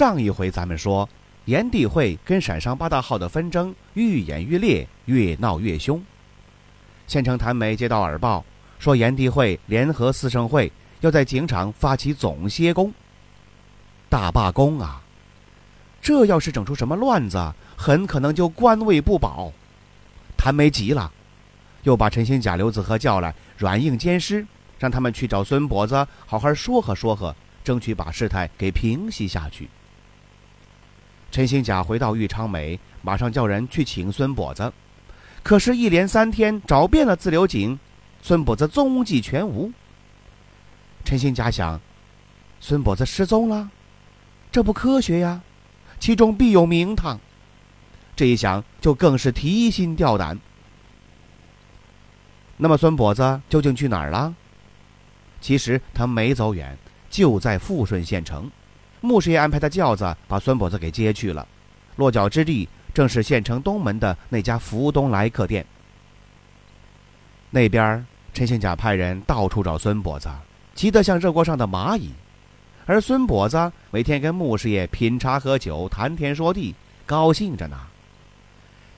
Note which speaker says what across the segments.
Speaker 1: 上一回咱们说，炎帝会跟陕商八大号的纷争愈演愈烈，越闹越凶。县城谭梅接到耳报，说炎帝会联合四圣会要在井场发起总歇工、大罢工啊！这要是整出什么乱子，很可能就官位不保。谭梅急了，又把陈兴、贾刘子和叫来，软硬兼施，让他们去找孙跛子，好好说和说和，争取把事态给平息下去。陈兴甲回到玉昌美，马上叫人去请孙跛子。可是，一连三天找遍了自流井，孙跛子踪迹全无。陈兴甲想，孙跛子失踪了，这不科学呀，其中必有名堂。这一想，就更是提心吊胆。那么，孙跛子究竟去哪儿了？其实他没走远，就在富顺县城。牧师爷安排的轿子把孙跛子给接去了，落脚之地正是县城东门的那家福东来客店。那边陈兴甲派人到处找孙跛子，急得像热锅上的蚂蚁，而孙跛子每天跟牧师爷品茶喝酒、谈天说地，高兴着呢。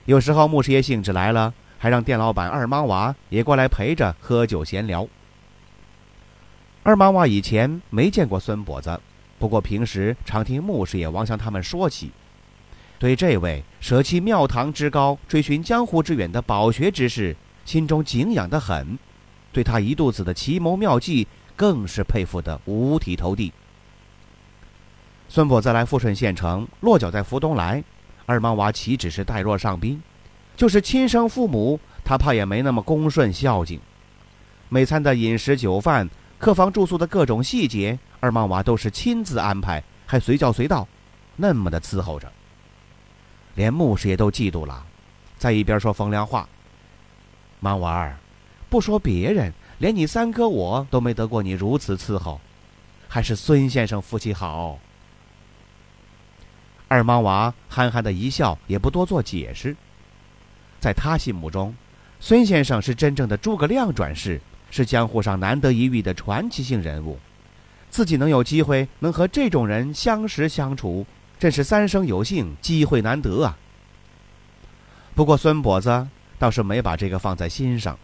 Speaker 1: 有时候牧师爷兴致来了，还让店老板二莽娃也过来陪着喝酒闲聊。二莽娃以前没见过孙跛子。不过平时常听牧师爷王祥他们说起，对这位舍弃庙堂之高、追寻江湖之远的饱学之士，心中敬仰的很，对他一肚子的奇谋妙计更是佩服得五体投地。孙跛子来富顺县城，落脚在福东来，二莽娃岂只是代弱上宾，就是亲生父母，他怕也没那么恭顺孝敬。每餐的饮食酒饭。客房住宿的各种细节，二莽娃都是亲自安排，还随叫随到，那么的伺候着。连牧师也都嫉妒了，在一边说风凉话：“莽娃儿，不说别人，连你三哥我都没得过你如此伺候，还是孙先生福气好。”二莽娃憨憨的一笑，也不多做解释。在他心目中，孙先生是真正的诸葛亮转世。是江湖上难得一遇的传奇性人物，自己能有机会能和这种人相识相处，真是三生有幸，机会难得啊。不过孙跛子倒是没把这个放在心上，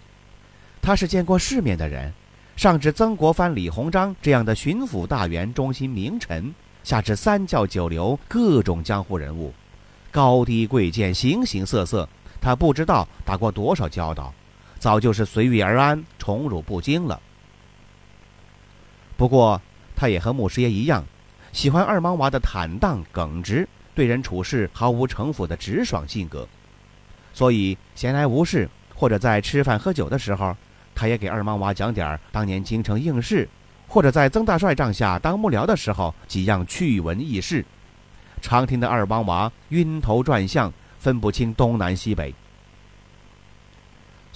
Speaker 1: 他是见过世面的人，上至曾国藩、李鸿章这样的巡抚大员、中心名臣，下至三教九流各种江湖人物，高低贵贱、形形色色，他不知道打过多少交道。早就是随遇而安、宠辱不惊了。不过，他也和牧师爷一样，喜欢二莽娃的坦荡耿直、对人处事毫无城府的直爽性格。所以，闲来无事或者在吃饭喝酒的时候，他也给二莽娃讲点当年京城应试，或者在曾大帅帐下当幕僚的时候几样趣闻轶事，常听得二莽娃晕头转向，分不清东南西北。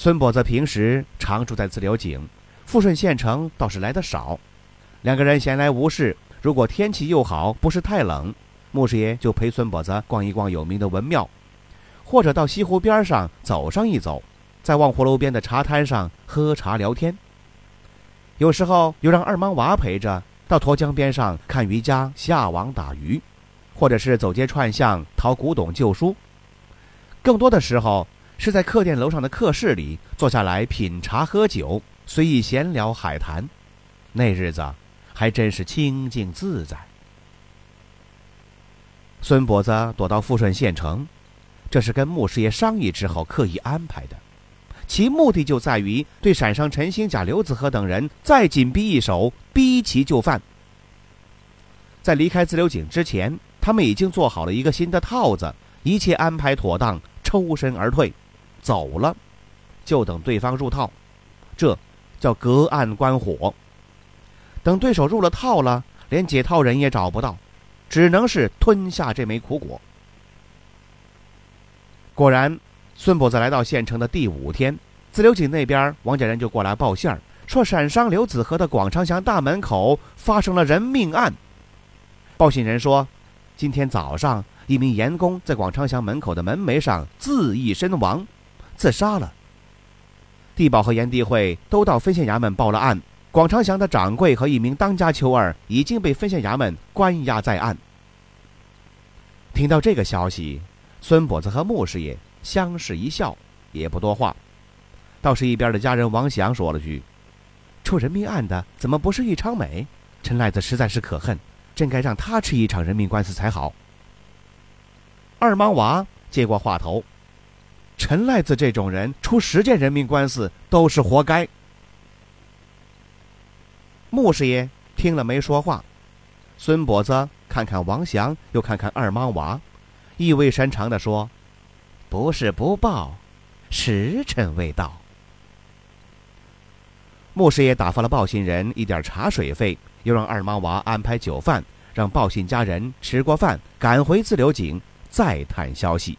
Speaker 1: 孙跛子平时常住在自流井，富顺县城倒是来的少。两个人闲来无事，如果天气又好，不是太冷，牧师爷就陪孙跛子逛一逛有名的文庙，或者到西湖边上走上一走，在望湖楼边的茶摊上喝茶聊天。有时候又让二莽娃陪着到沱江边上看渔家下网打鱼，或者是走街串巷淘古董旧书。更多的时候。是在客店楼上的客室里坐下来品茶喝酒，随意闲聊海谈，那日子还真是清静自在。孙跛子躲到富顺县城，这是跟穆师爷商议之后刻意安排的，其目的就在于对陕商陈兴、甲刘子和等人再紧逼一手，逼其就范。在离开自流井之前，他们已经做好了一个新的套子，一切安排妥当，抽身而退。走了，就等对方入套，这叫隔岸观火。等对手入了套了，连解套人也找不到，只能是吞下这枚苦果。果然，孙跛子来到县城的第五天，自流井那边王家人就过来报信儿，说陕商刘子和的广昌祥大门口发生了人命案。报信人说，今天早上一名盐工在广昌祥门口的门楣上自缢身亡，自杀了。地保和盐地会都到分县衙门报了案。广昌祥的掌柜和一名当家囚儿已经被分县衙门关押在案。听到这个消息，孙跛子和穆师爷相视一笑，也不多话。倒是一边的家人王祥说了句：“出人命案的怎么不是玉昌美？陈赖子实在是可恨，真该让他吃一场人命官司才好。”二莽娃接过话头：“陈赖子这种人出十件人命官司都是活该。”穆师爷听了没说话，孙跛子看看王祥，又看看二莽娃，意味深长地说：“不是不报，时辰未到。”穆师爷打发了报信人一点茶水费，又让二莽娃安排酒饭，让报信家人吃过饭，赶回自流井再探消息。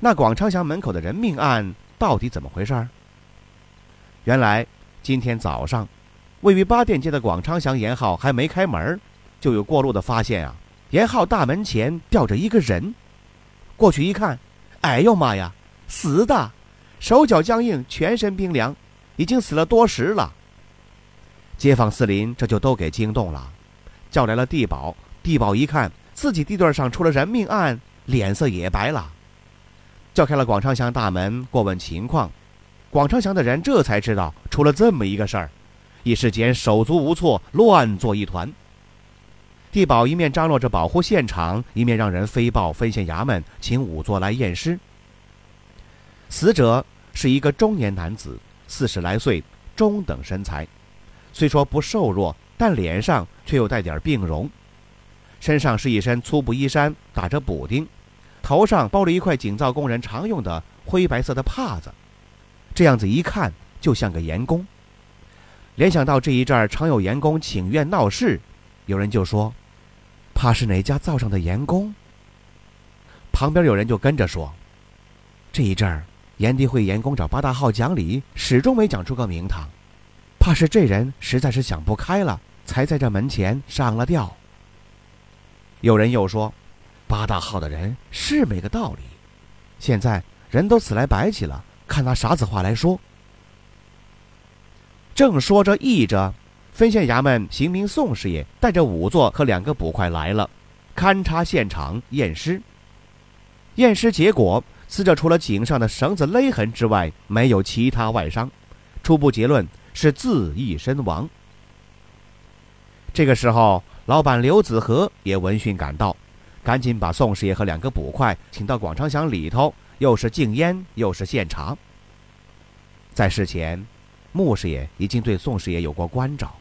Speaker 1: 那广昌祥门口的人命案到底怎么回事儿？原来今天早上，位于八店街的广昌祥盐号还没开门，就有过路的发现啊，盐号大门前吊着一个人。过去一看，哎呦妈呀，死的，手脚僵硬，全身冰凉，已经死了多时了。街坊四邻这就都给惊动了，叫来了地保。地保一看自己地段上出了人命案，脸色也白了。叫开了广昌祥大门，过问情况。广昌祥的人这才知道出了这么一个事儿，一时间手足无措，乱作一团。地保一面张罗着保护现场，一面让人飞报分县衙门，请仵作来验尸。死者是一个中年男子，四十来岁，中等身材，虽说不瘦弱，但脸上却又带点病容。身上是一身粗布衣衫，打着补丁。头上包着一块井造工人常用的灰白色的帕子，这样子一看就像个盐工。联想到这一阵儿常有盐工请愿闹事，有人就说：“怕是哪家灶上的盐工。”旁边有人就跟着说：“这一阵儿盐帝会盐工找八大号讲理，始终没讲出个名堂，怕是这人实在是想不开了，才在这门前上了吊。”有人又说。八大号的人是没个道理，现在人都死来白起了，看拿啥子话来说？正说着议着，分县衙门刑名宋师爷带着仵作和两个捕快来了，勘察现场验尸。验尸结果，死者除了颈上的绳子勒痕之外，没有其他外伤，初步结论是自缢身亡。这个时候，老板刘子和也闻讯赶到。赶紧把宋师爷和两个捕快请到广昌祥里头，又是敬烟又是献茶。在事前，穆师爷已经对宋师爷有过关照，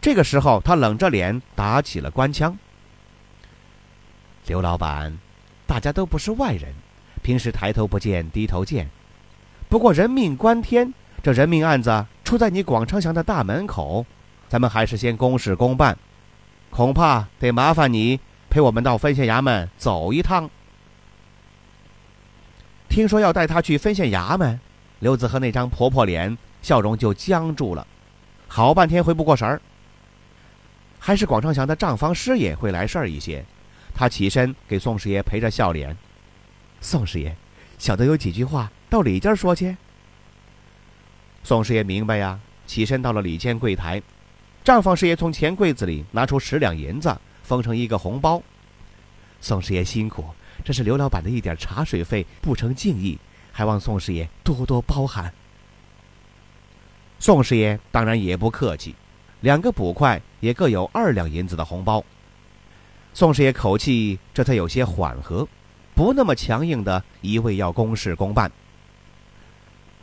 Speaker 1: 这个时候他冷着脸打起了官腔：“刘老板，大家都不是外人，平时抬头不见低头见。不过人命关天，这人命案子出在你广昌祥的大门口，咱们还是先公事公办，恐怕得麻烦你。”陪我们到分县衙门走一趟。听说要带他去分县衙门，刘子和那张婆婆脸笑容就僵住了，好半天回不过神儿。还是广昌祥的账房师爷会来事儿一些，他起身给宋师爷陪着笑脸。宋师爷，小的有几句话到里间说去。宋师爷明白呀，起身到了里间柜台，账房师爷从钱柜子里拿出十两银子。封成一个红包，宋师爷辛苦，这是刘老板的一点茶水费，不成敬意，还望宋师爷多多包涵。宋师爷当然也不客气，两个捕快也各有二两银子的红包。宋师爷口气这才有些缓和，不那么强硬的一味要公事公办。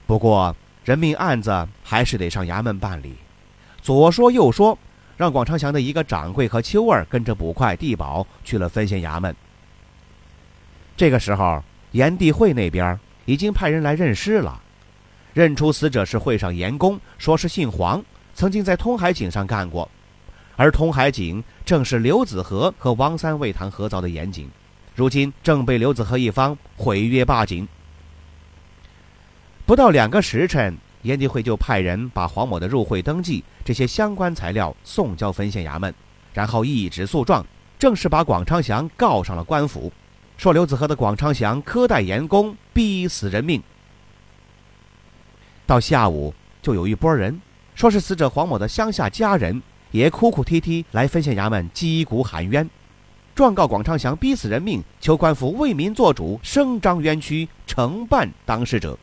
Speaker 1: 不过人命案子还是得上衙门办理，左说右说，让广昌祥的一个掌柜和秋儿跟着捕快地保去了分县衙门。这个时候，严地会那边已经派人来认尸了，认出死者是会上严公，说是姓黄，曾经在通海井上干过。而通海井正是刘子和和王三为谈合凿的盐井，如今正被刘子和一方毁约霸井。不到两个时辰，严地会就派人把黄某的入会登记这些相关材料送交分县衙门，然后一纸诉状，正式把广昌祥告上了官府，说刘子和的广昌祥苛待盐工，逼死人命。到下午，就有一拨人，说是死者黄某的乡下家人。也哭哭啼啼来分县衙门击鼓喊冤，状告广昌祥逼死人命，求官府为民做主，声张冤屈，惩办当事者。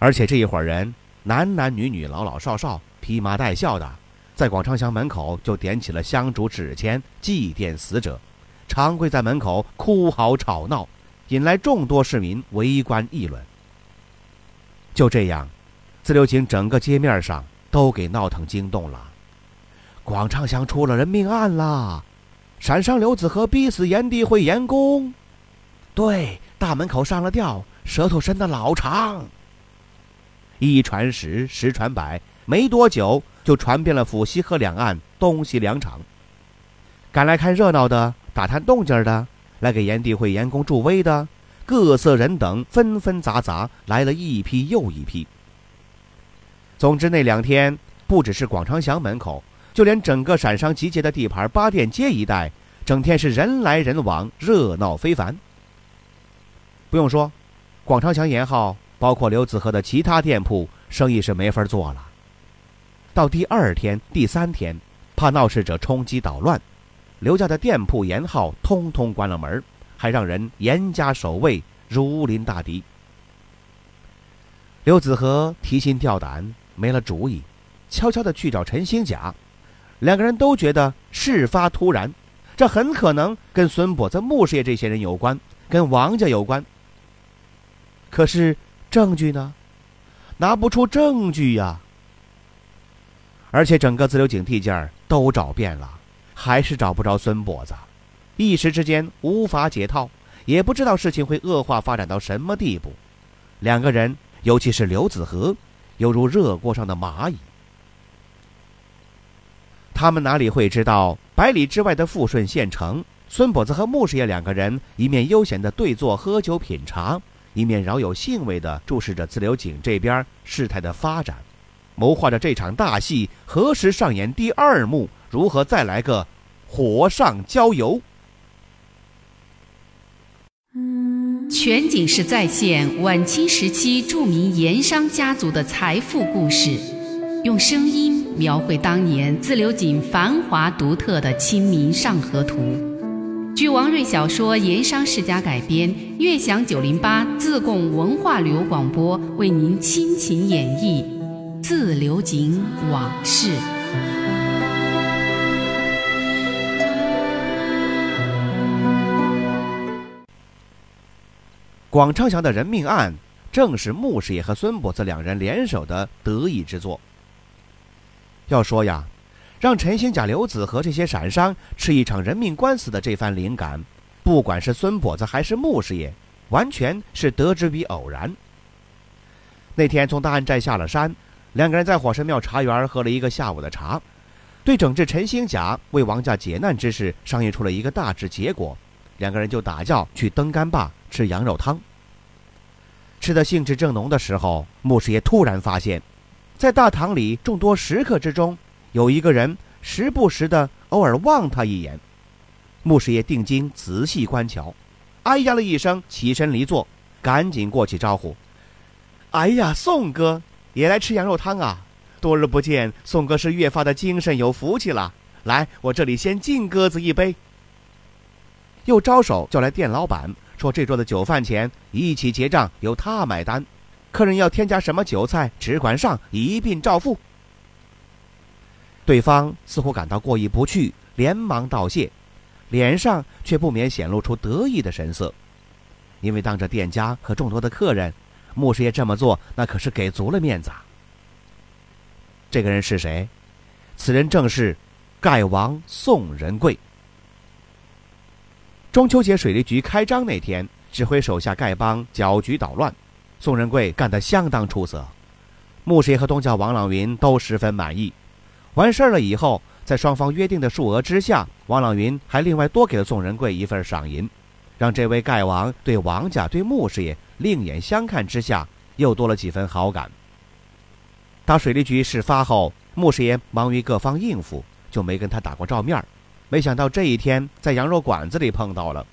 Speaker 1: 而且这一伙人男男女女、老老少少，披麻戴孝的，在广昌祥门口就点起了香烛纸钱，祭奠死者，长跪在门口哭嚎吵闹，引来众多市民围观议论。就这样，自流井整个街面上都给闹腾惊动了。广昌祥出了人命案啦！陕商刘子和逼死炎帝会严公，对，大门口上了吊，舌头伸得老长。一传十，十传百，没多久就传遍了府西河两岸东西两场。赶来看热闹的、打探动静的，来给炎帝会严公助威的，各色人等纷纷杂杂来了一批又一批。总之那两天，不只是广昌祥门口。就连整个陕商集结的地盘八店街一带，整天是人来人往，热闹非凡。不用说，广昌祥沿号，包括刘子和的其他店铺，生意是没法做了。到第二天、第三天，怕闹事者冲击捣乱，刘家的店铺严号通通关了门，还让人严加守卫，如临大敌。刘子和提心吊胆，没了主意，悄悄地去找陈兴甲。两个人都觉得事发突然，这很可能跟孙跛子、穆师爷这些人有关，跟王家有关。可是证据呢？拿不出证据呀！而且整个自流井地界儿都找遍了，还是找不着孙跛子，一时之间无法解套，也不知道事情会恶化发展到什么地步。两个人，尤其是刘子和，犹如热锅上的蚂蚁。他们哪里会知道，百里之外的富顺县城，孙跛子和穆师爷两个人一面悠闲地对坐喝酒品茶，一面饶有兴味地注视着自流井这边事态的发展，谋划着这场大戏何时上演第二幕，如何再来个火上浇油。
Speaker 2: 全景式再现晚清时期著名盐商家族的财富故事，用声音。描绘当年自流井繁华独特的《清明上河图》，据王瑞小说《盐商世家》改编，悦享九零八自贡文化旅游广播为您倾情演绎自流井往事。
Speaker 1: 广昌祥的人命案，正是穆师爷和孙跛子两人联手的得意之作。要说呀，让陈兴甲、刘子和这些闪商吃一场人命官司的这番灵感，不管是孙跛子还是穆师爷，完全是得之于偶然。那天从大安寨下了山，两个人在火神庙茶园喝了一个下午的茶，对整治陈兴甲为王家解难之事商议出了一个大致结果，两个人就打叫去登干坝吃羊肉汤。吃的兴致正浓的时候，穆师爷突然发现。在大堂里众多食客之中，有一个人时不时的偶尔望他一眼。穆师爷定睛仔细观瞧，哎呀了一声，起身离座，赶紧过去招呼：“哎呀，宋哥也来吃羊肉汤啊！多日不见，宋哥是越发的精神有福气了。来，我这里先敬鸽子一杯。”又招手叫来店老板，说：“这桌的酒饭钱一起结账，由他买单。”客人要添加什么酒菜，只管上，一并照付。对方似乎感到过意不去，连忙道谢，脸上却不免显露出得意的神色，因为当着店家和众多的客人，穆师爷这么做，那可是给足了面子。啊。这个人是谁？此人正是丐王宋仁贵。中秋节水利局开张那天，指挥手下丐帮搅局捣乱，宋仁贵干得相当出色，穆师爷和东教王朗云都十分满意。完事儿了以后，在双方约定的数额之下，王朗云还另外多给了宋仁贵一份赏银，让这位丐王对王家、对穆师爷另眼相看之下，又多了几分好感。当水利局事发后，穆师爷忙于各方应付，就没跟他打过照面没想到这一天在羊肉馆子里碰到了。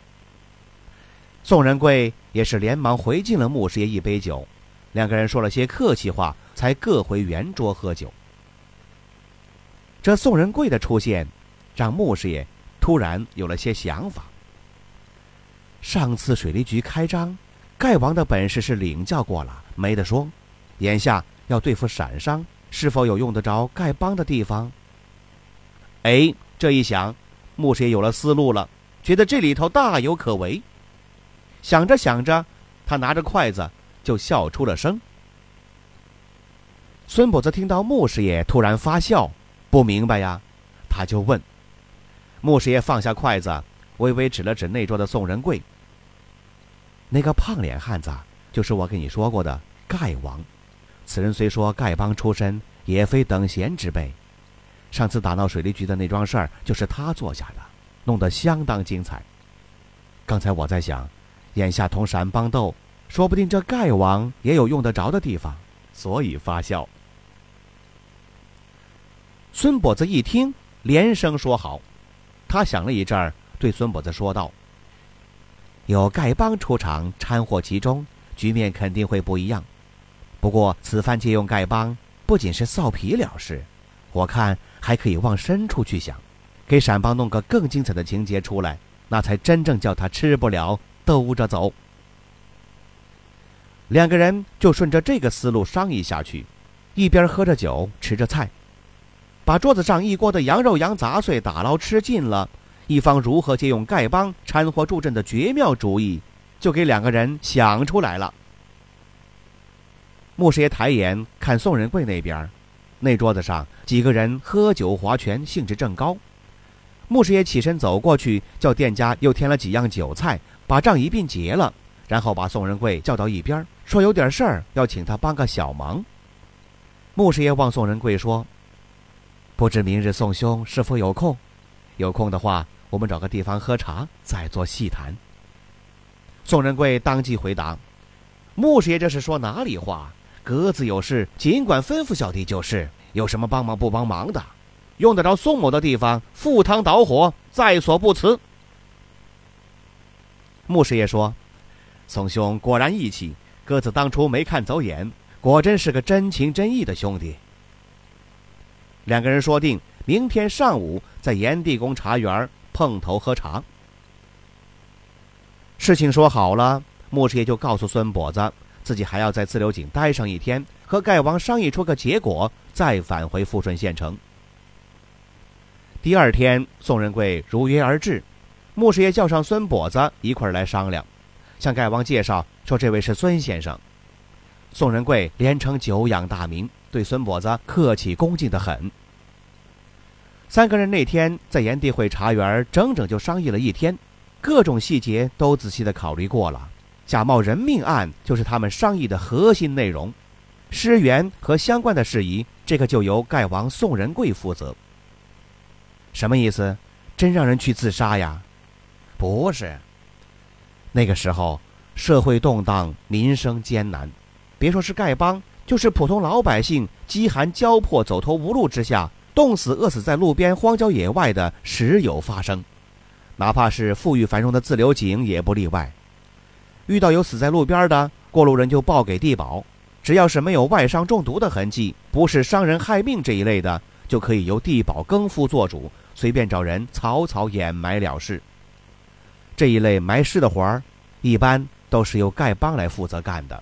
Speaker 1: 宋仁贵也是连忙回敬了穆师爷一杯酒，两个人说了些客气话，才各回圆桌喝酒。这宋仁贵的出现，让穆师爷突然有了些想法。上次水利局开张，丐王的本事是领教过了，没得说。眼下要对付陕商，是否有用得着丐帮的地方？哎，这一想，穆师爷有了思路了，觉得这里头大有可为。想着想着，他拿着筷子就笑出了声。孙跛子听到穆师爷突然发笑。不明白呀，他就问。穆师爷放下筷子，微微指了指那桌的宋仁贵。那个胖脸汉子，就是我跟你说过的丐王。此人虽说丐帮出身，也非等闲之辈。上次打闹水利局的那桩事儿，就是他做下的，弄得相当精彩。刚才我在想，眼下同陕帮斗，说不定这丐王也有用得着的地方，所以发笑。孙跛子一听，连声说好。他想了一阵儿，对孙跛子说道：“有丐帮出场掺和其中，局面肯定会不一样。不过此番借用丐帮，不仅是臊皮了事，我看还可以往深处去想，给陕帮弄个更精彩的情节出来，那才真正叫他吃不了兜着走。”两个人就顺着这个思路商议下去，一边喝着酒，吃着菜。把桌子上一锅的羊肉、羊杂碎打捞吃尽了，一方如何借用丐帮掺和助阵的绝妙主意，就给两个人想出来了。穆师爷抬眼看宋仁贵那边，那桌子上几个人喝酒划拳，兴致正高。穆师爷起身走过去，叫店家又添了几样酒菜，把账一并结了，然后把宋仁贵叫到一边，说有点事儿要请他帮个小忙。穆师爷望宋仁贵说。不知明日宋兄是否有空？有空的话，我们找个地方喝茶，再做细谈。宋仁贵当即回答：“穆师爷这是说哪里话？各自有事，尽管吩咐小弟就是。有什么帮忙不帮忙的？用得着宋某的地方，赴汤蹈火，在所不辞。”穆师爷说：“宋兄果然义气，鸽子当初没看走眼，果真是个真情真意的兄弟。”两个人说定，明天上午在炎帝宫茶园碰头喝茶。事情说好了，穆师爷就告诉孙跛子，自己还要在自流井待上一天，和丐王商议出个结果，再返回富顺县城。第二天，宋仁贵如约而至，穆师爷叫上孙跛子一块儿来商量，向丐王介绍说：“这位是孙先生。”宋仁贵连称久仰大名。对孙跛子客气恭敬的很。三个人那天在炎帝会茶园整整就商议了一天，各种细节都仔细的考虑过了。假冒人命案就是他们商议的核心内容，尸源和相关的事宜，这个就由丐王宋仁贵负责。什么意思？真让人去自杀呀？不是。那个时候社会动荡，民生艰难，别说是丐帮。就是普通老百姓饥寒交迫、走投无路之下，冻死、饿死在路边荒郊野外的时有发生，哪怕是富裕繁荣的自流井也不例外。遇到有死在路边的，过路人就报给地保，只要是没有外伤中毒的痕迹，不是伤人害命这一类的，就可以由地保更夫做主，随便找人草草掩埋了事。这一类埋尸的活儿，一般都是由丐帮来负责干的。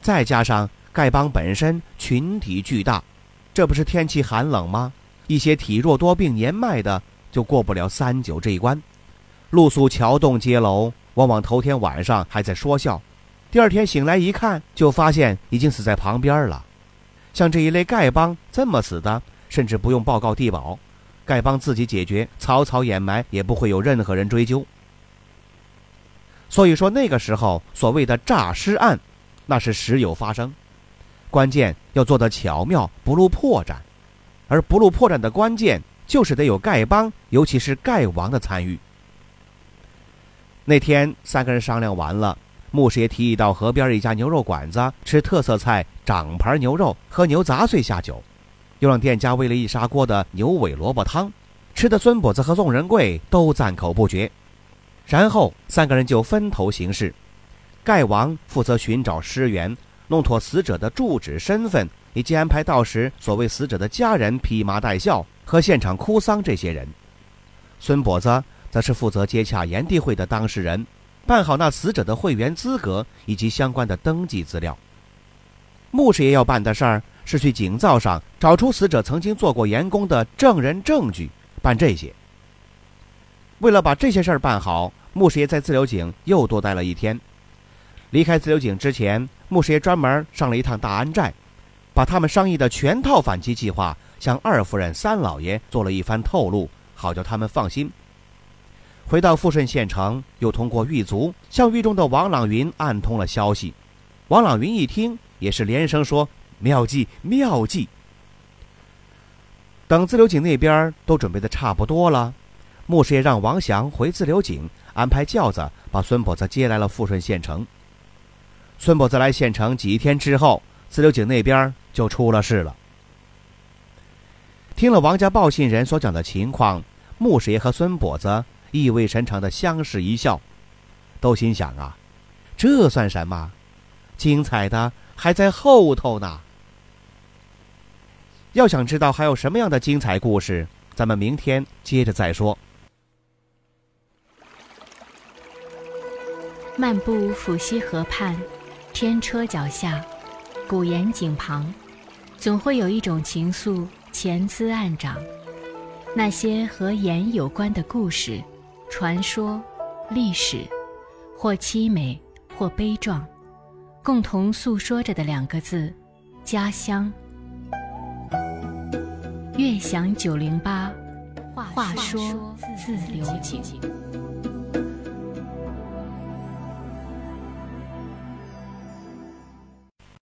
Speaker 1: 再加上丐帮本身群体巨大，这不是天气寒冷吗？一些体弱多病、年迈的就过不了三九这一关。露宿桥洞街楼，往往头天晚上还在说笑，第二天醒来一看，就发现已经死在旁边了。像这一类丐帮这么死的，甚至不用报告地保，丐帮自己解决，草草掩埋，也不会有任何人追究。所以说，那个时候所谓的诈尸案，那是时有发生，关键要做得巧妙，不露破绽。而不露破绽的关键，就是得有丐帮，尤其是丐王的参与。那天三个人商量完了，牧师爷提议到河边一家牛肉馆子吃特色菜掌盘牛肉，喝牛杂碎下酒，又让店家煨了一砂锅的牛尾萝卜汤，吃的孙跛子和宋仁贵都赞口不绝。然后三个人就分头行事，丐王负责寻找尸源，弄妥死者的住址、身份，以及安排到时所谓死者的家人披麻戴孝和现场哭丧这些人。孙跛子。则是负责接洽炎帝会的当事人，办好那死者的会员资格以及相关的登记资料。穆师爷要办的事儿是去井灶上找出死者曾经做过盐工的证人证据，办这些。为了把这些事儿办好，穆师爷在自流井又多待了一天。离开自流井之前，穆师爷专门上了一趟大安寨，把他们商议的全套反击计划向二夫人、三老爷做了一番透露，好叫他们放心。回到富顺县城，又通过狱卒向狱中的王朗云暗通了消息。王朗云一听，也是连声说：“妙计，妙计！”等自流井那边都准备的差不多了，牧师爷让王祥回自流井安排轿子，把孙跛子接来了富顺县城。孙跛子来县城几天之后，自流井那边就出了事了。听了王家报信人所讲的情况，穆师爷和孙跛子。意味深长的相视一笑，都心想啊，这算什么？精彩的还在后头呢。要想知道还有什么样的精彩故事，咱们明天接着再说。
Speaker 3: 漫步抚溪河畔，天车脚下，古岩井旁，总会有一种情愫潜滋暗长。那些和盐有关的故事。传说、历史，或凄美，或悲壮，共同诉说着的两个字：家乡。悦享九零八，话说自流井。